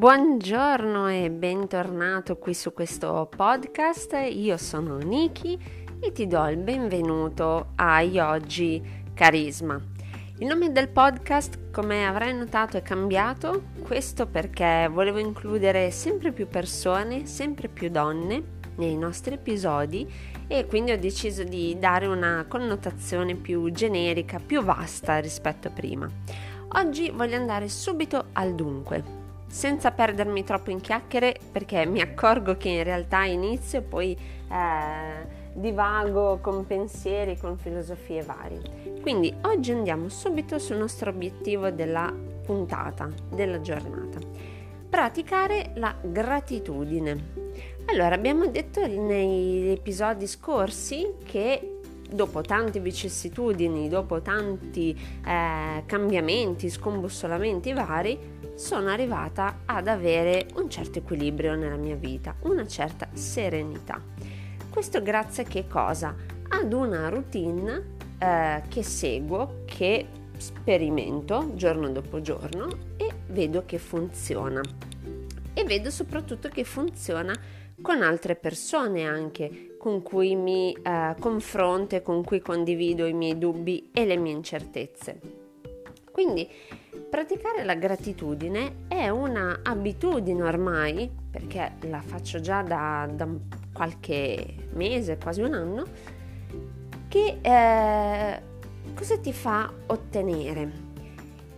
Buongiorno e bentornato qui su questo podcast. Io sono Niki e ti do il benvenuto a Oggi Carisma. Il nome del podcast, come avrai notato, è cambiato. Questo perché volevo includere sempre più persone, sempre più donne nei nostri episodi e quindi ho deciso di dare una connotazione più generica, più vasta rispetto a prima. Oggi voglio andare subito al dunque senza perdermi troppo in chiacchiere perché mi accorgo che in realtà inizio e poi eh, divago con pensieri, con filosofie varie. Quindi oggi andiamo subito sul nostro obiettivo della puntata, della giornata. Praticare la gratitudine. Allora, abbiamo detto negli episodi scorsi che dopo tante vicissitudini, dopo tanti eh, cambiamenti, scombussolamenti vari, sono arrivata ad avere un certo equilibrio nella mia vita, una certa serenità. Questo grazie a che cosa? Ad una routine eh, che seguo, che sperimento giorno dopo giorno e vedo che funziona. E vedo soprattutto che funziona con altre persone anche con cui mi eh, confronto e con cui condivido i miei dubbi e le mie incertezze. Quindi Praticare la gratitudine è una abitudine ormai, perché la faccio già da, da qualche mese, quasi un anno, che eh, cosa ti fa ottenere?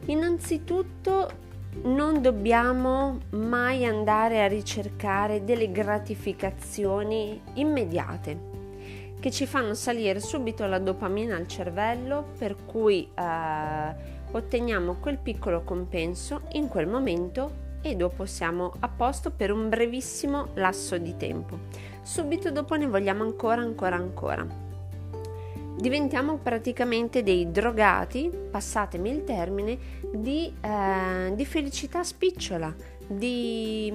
Innanzitutto non dobbiamo mai andare a ricercare delle gratificazioni immediate che ci fanno salire subito la dopamina al cervello per cui eh, otteniamo quel piccolo compenso in quel momento e dopo siamo a posto per un brevissimo lasso di tempo. Subito dopo ne vogliamo ancora, ancora, ancora. Diventiamo praticamente dei drogati, passatemi il termine, di, eh, di felicità spicciola, di,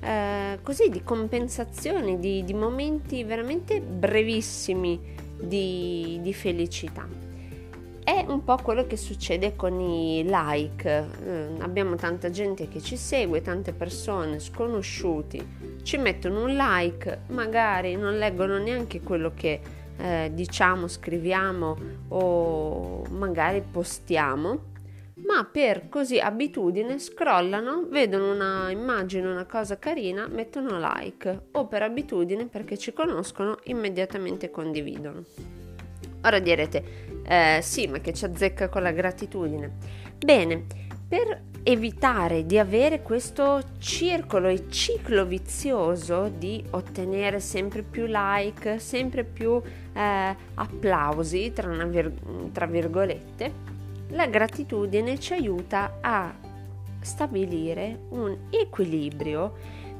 eh, così, di compensazione, di, di, momenti veramente brevissimi di, di felicità. È un po' quello che succede con i like. Eh, abbiamo tanta gente che ci segue, tante persone sconosciuti ci mettono un like, magari non leggono neanche quello che eh, diciamo, scriviamo o magari postiamo, ma per così abitudine scrollano, vedono una immagine, una cosa carina, mettono like o per abitudine perché ci conoscono immediatamente condividono. Ora direte, eh, sì, ma che ci azzecca con la gratitudine. Bene, per evitare di avere questo circolo e ciclo vizioso di ottenere sempre più like, sempre più eh, applausi, tra, vir- tra virgolette, la gratitudine ci aiuta a stabilire un equilibrio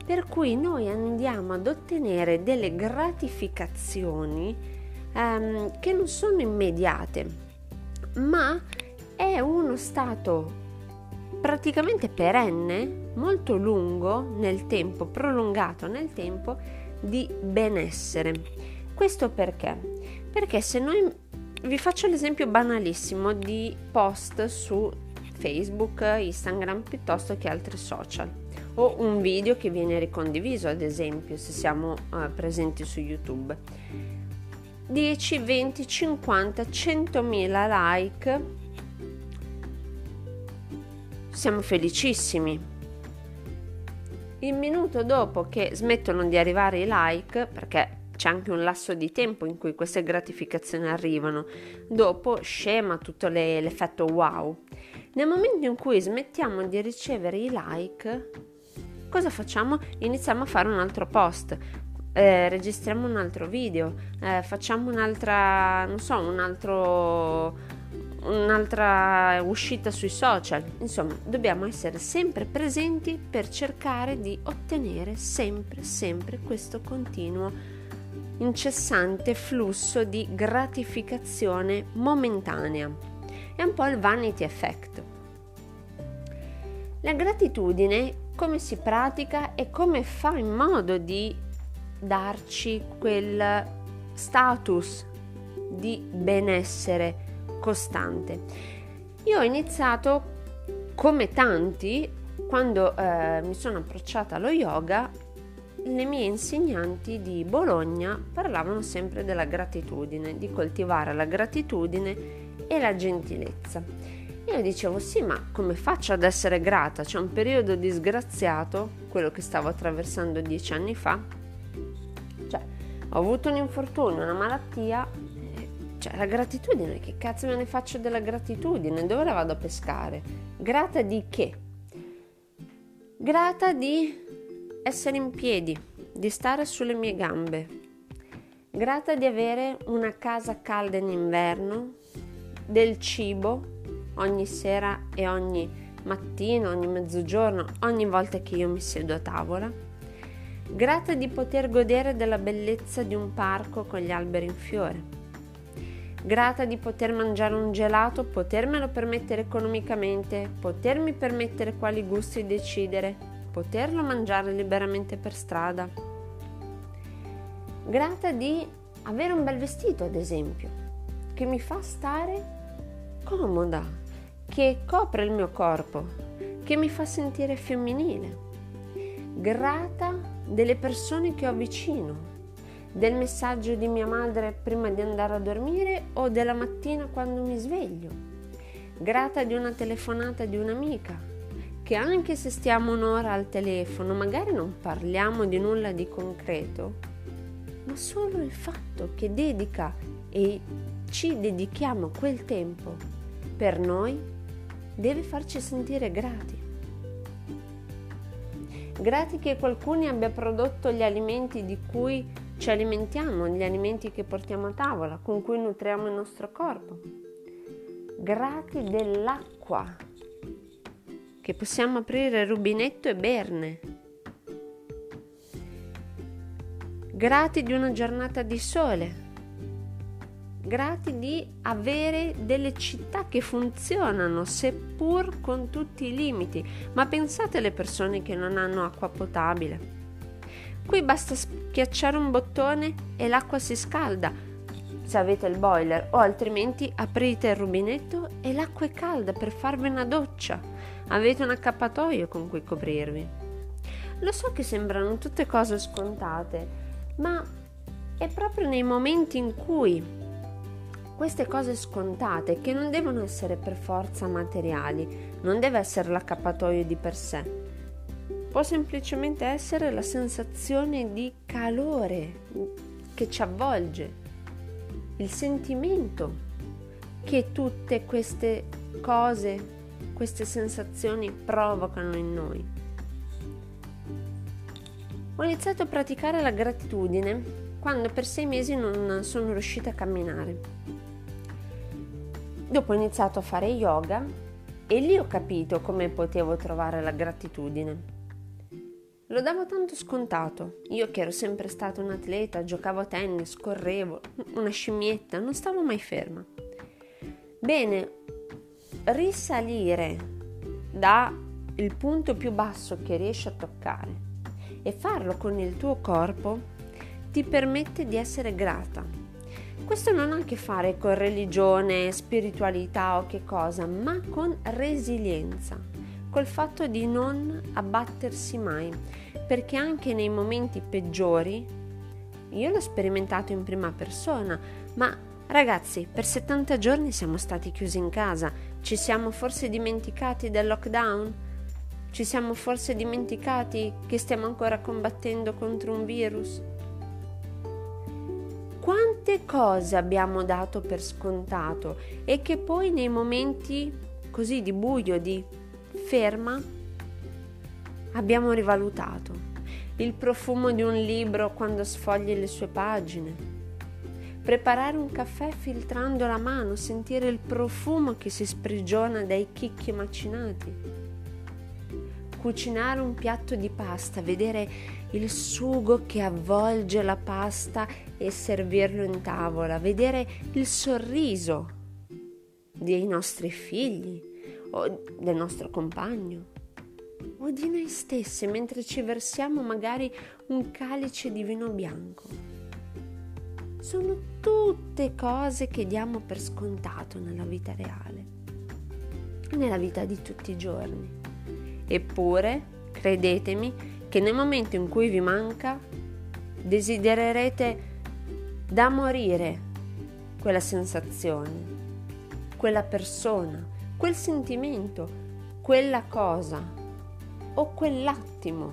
per cui noi andiamo ad ottenere delle gratificazioni ehm, che non sono immediate, ma è uno stato praticamente perenne, molto lungo nel tempo, prolungato nel tempo, di benessere. Questo perché? Perché se noi vi faccio l'esempio banalissimo di post su Facebook, Instagram piuttosto che altri social o un video che viene ricondiviso ad esempio se siamo uh, presenti su YouTube 10, 20, 50, 100.000 like. Siamo felicissimi. Il minuto dopo che smettono di arrivare i like, perché c'è anche un lasso di tempo in cui queste gratificazioni arrivano, dopo scema tutto le, l'effetto wow. Nel momento in cui smettiamo di ricevere i like, cosa facciamo? Iniziamo a fare un altro post, eh, registriamo un altro video, eh, facciamo un'altra, non so, un altro un'altra uscita sui social. Insomma, dobbiamo essere sempre presenti per cercare di ottenere sempre, sempre questo continuo, incessante flusso di gratificazione momentanea. È un po' il vanity effect. La gratitudine come si pratica e come fa in modo di darci quel status di benessere costante. Io ho iniziato come tanti Quando eh, mi sono approcciata allo yoga, le mie insegnanti di Bologna parlavano sempre della gratitudine, di coltivare la gratitudine e la gentilezza. Io dicevo sì, ma come faccio ad essere grata? C'è un periodo disgraziato, quello che stavo attraversando dieci anni fa. Ho avuto un infortunio, una malattia, cioè la gratitudine, che cazzo me ne faccio della gratitudine? Dove la vado a pescare? Grata di che? Grata di essere in piedi, di stare sulle mie gambe. Grata di avere una casa calda in inverno, del cibo ogni sera e ogni mattino, ogni mezzogiorno, ogni volta che io mi siedo a tavola. Grata di poter godere della bellezza di un parco con gli alberi in fiore. Grata di poter mangiare un gelato, potermelo permettere economicamente, potermi permettere quali gusti decidere, poterlo mangiare liberamente per strada. Grata di avere un bel vestito, ad esempio, che mi fa stare comoda, che copre il mio corpo, che mi fa sentire femminile. Grata delle persone che ho vicino, del messaggio di mia madre prima di andare a dormire o della mattina quando mi sveglio. Grata di una telefonata di un'amica che anche se stiamo un'ora al telefono, magari non parliamo di nulla di concreto, ma solo il fatto che dedica e ci dedichiamo quel tempo per noi deve farci sentire grati. Grati che qualcuno abbia prodotto gli alimenti di cui ci alimentiamo, gli alimenti che portiamo a tavola, con cui nutriamo il nostro corpo. Grati dell'acqua che possiamo aprire il rubinetto e berne. Grati di una giornata di sole, grati di avere delle città che funzionano, seppur con tutti i limiti. Ma pensate alle persone che non hanno acqua potabile. Qui basta schiacciare un bottone e l'acqua si scalda, se avete il boiler, o altrimenti aprite il rubinetto e l'acqua è calda per farvi una doccia. Avete un accappatoio con cui coprirvi. Lo so che sembrano tutte cose scontate, ma è proprio nei momenti in cui queste cose scontate, che non devono essere per forza materiali, non deve essere l'accappatoio di per sé, può semplicemente essere la sensazione di calore che ci avvolge, il sentimento che tutte queste cose queste sensazioni provocano in noi. Ho iniziato a praticare la gratitudine quando per sei mesi non sono riuscita a camminare. Dopo ho iniziato a fare yoga e lì ho capito come potevo trovare la gratitudine. Lo davo tanto scontato. Io che ero sempre stata un atleta, giocavo a tennis, correvo, una scimmietta, non stavo mai ferma. Bene, risalire dal punto più basso che riesci a toccare e farlo con il tuo corpo ti permette di essere grata. Questo non ha a che fare con religione, spiritualità o che cosa, ma con resilienza, col fatto di non abbattersi mai, perché anche nei momenti peggiori, io l'ho sperimentato in prima persona, ma ragazzi, per 70 giorni siamo stati chiusi in casa, ci siamo forse dimenticati del lockdown? Ci siamo forse dimenticati che stiamo ancora combattendo contro un virus? Quante cose abbiamo dato per scontato e che poi nei momenti così di buio, di ferma, abbiamo rivalutato. Il profumo di un libro quando sfogli le sue pagine, preparare un caffè filtrando la mano, sentire il profumo che si sprigiona dai chicchi macinati, cucinare un piatto di pasta, vedere il sugo che avvolge la pasta e servirlo in tavola, vedere il sorriso dei nostri figli o del nostro compagno o di noi stessi mentre ci versiamo magari un calice di vino bianco sono tutte cose che diamo per scontato nella vita reale, nella vita di tutti i giorni. Eppure, credetemi che nel momento in cui vi manca, desidererete da morire quella sensazione, quella persona, quel sentimento, quella cosa o quell'attimo.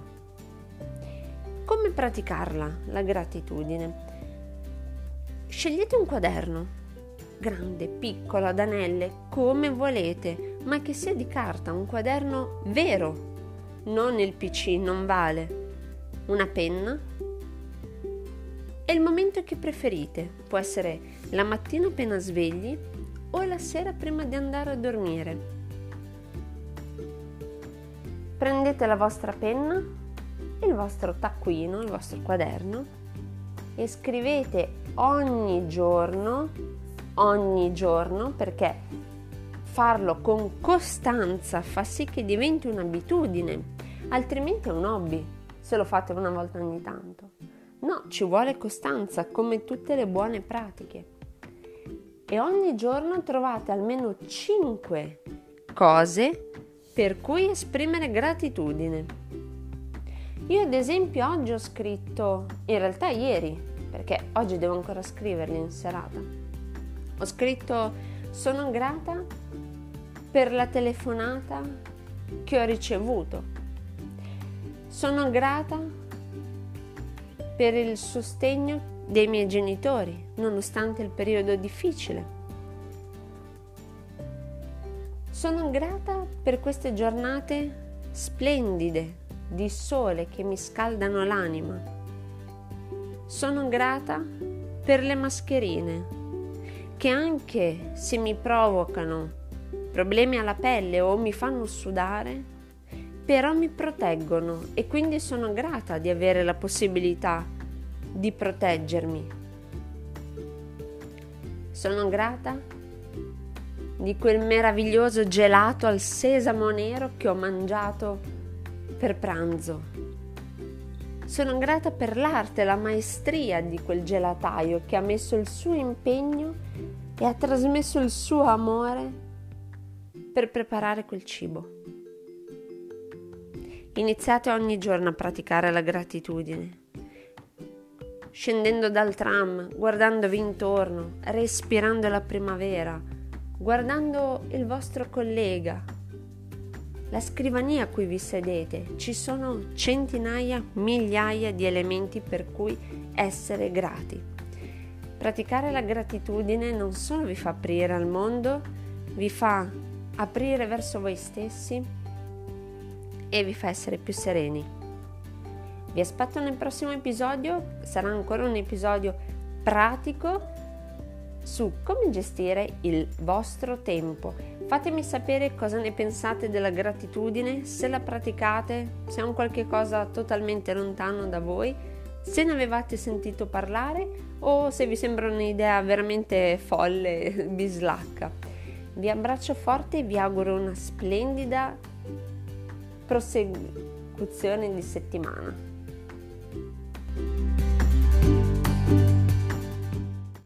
Come praticarla, la gratitudine? Scegliete un quaderno, grande, piccolo, ad anelle, come volete, ma che sia di carta, un quaderno vero, non il PC, non vale. Una penna e il momento che preferite. Può essere la mattina appena svegli o la sera prima di andare a dormire. Prendete la vostra penna, il vostro taccuino, il vostro quaderno e scrivete ogni giorno, ogni giorno, perché farlo con costanza fa sì che diventi un'abitudine, altrimenti è un hobby se lo fate una volta ogni tanto. No, ci vuole costanza, come tutte le buone pratiche. E ogni giorno trovate almeno 5 cose per cui esprimere gratitudine. Io ad esempio oggi ho scritto, in realtà ieri, perché oggi devo ancora scriverli in serata, ho scritto sono grata per la telefonata che ho ricevuto. Sono grata per il sostegno dei miei genitori, nonostante il periodo difficile. Sono grata per queste giornate splendide di sole che mi scaldano l'anima. Sono grata per le mascherine che anche se mi provocano problemi alla pelle o mi fanno sudare, però mi proteggono e quindi sono grata di avere la possibilità di proteggermi. Sono grata di quel meraviglioso gelato al sesamo nero che ho mangiato per pranzo. Sono grata per l'arte la maestria di quel gelataio che ha messo il suo impegno e ha trasmesso il suo amore per preparare quel cibo. Iniziate ogni giorno a praticare la gratitudine. Scendendo dal tram, guardandovi intorno, respirando la primavera, guardando il vostro collega, la scrivania a cui vi sedete, ci sono centinaia, migliaia di elementi per cui essere grati. Praticare la gratitudine non solo vi fa aprire al mondo, vi fa aprire verso voi stessi e vi fa essere più sereni. Vi aspetto nel prossimo episodio, sarà ancora un episodio pratico su come gestire il vostro tempo. Fatemi sapere cosa ne pensate della gratitudine, se la praticate, se è un qualche cosa totalmente lontano da voi, se ne avevate sentito parlare o se vi sembra un'idea veramente folle, bislacca. Vi abbraccio forte e vi auguro una splendida prosecuzione di settimana.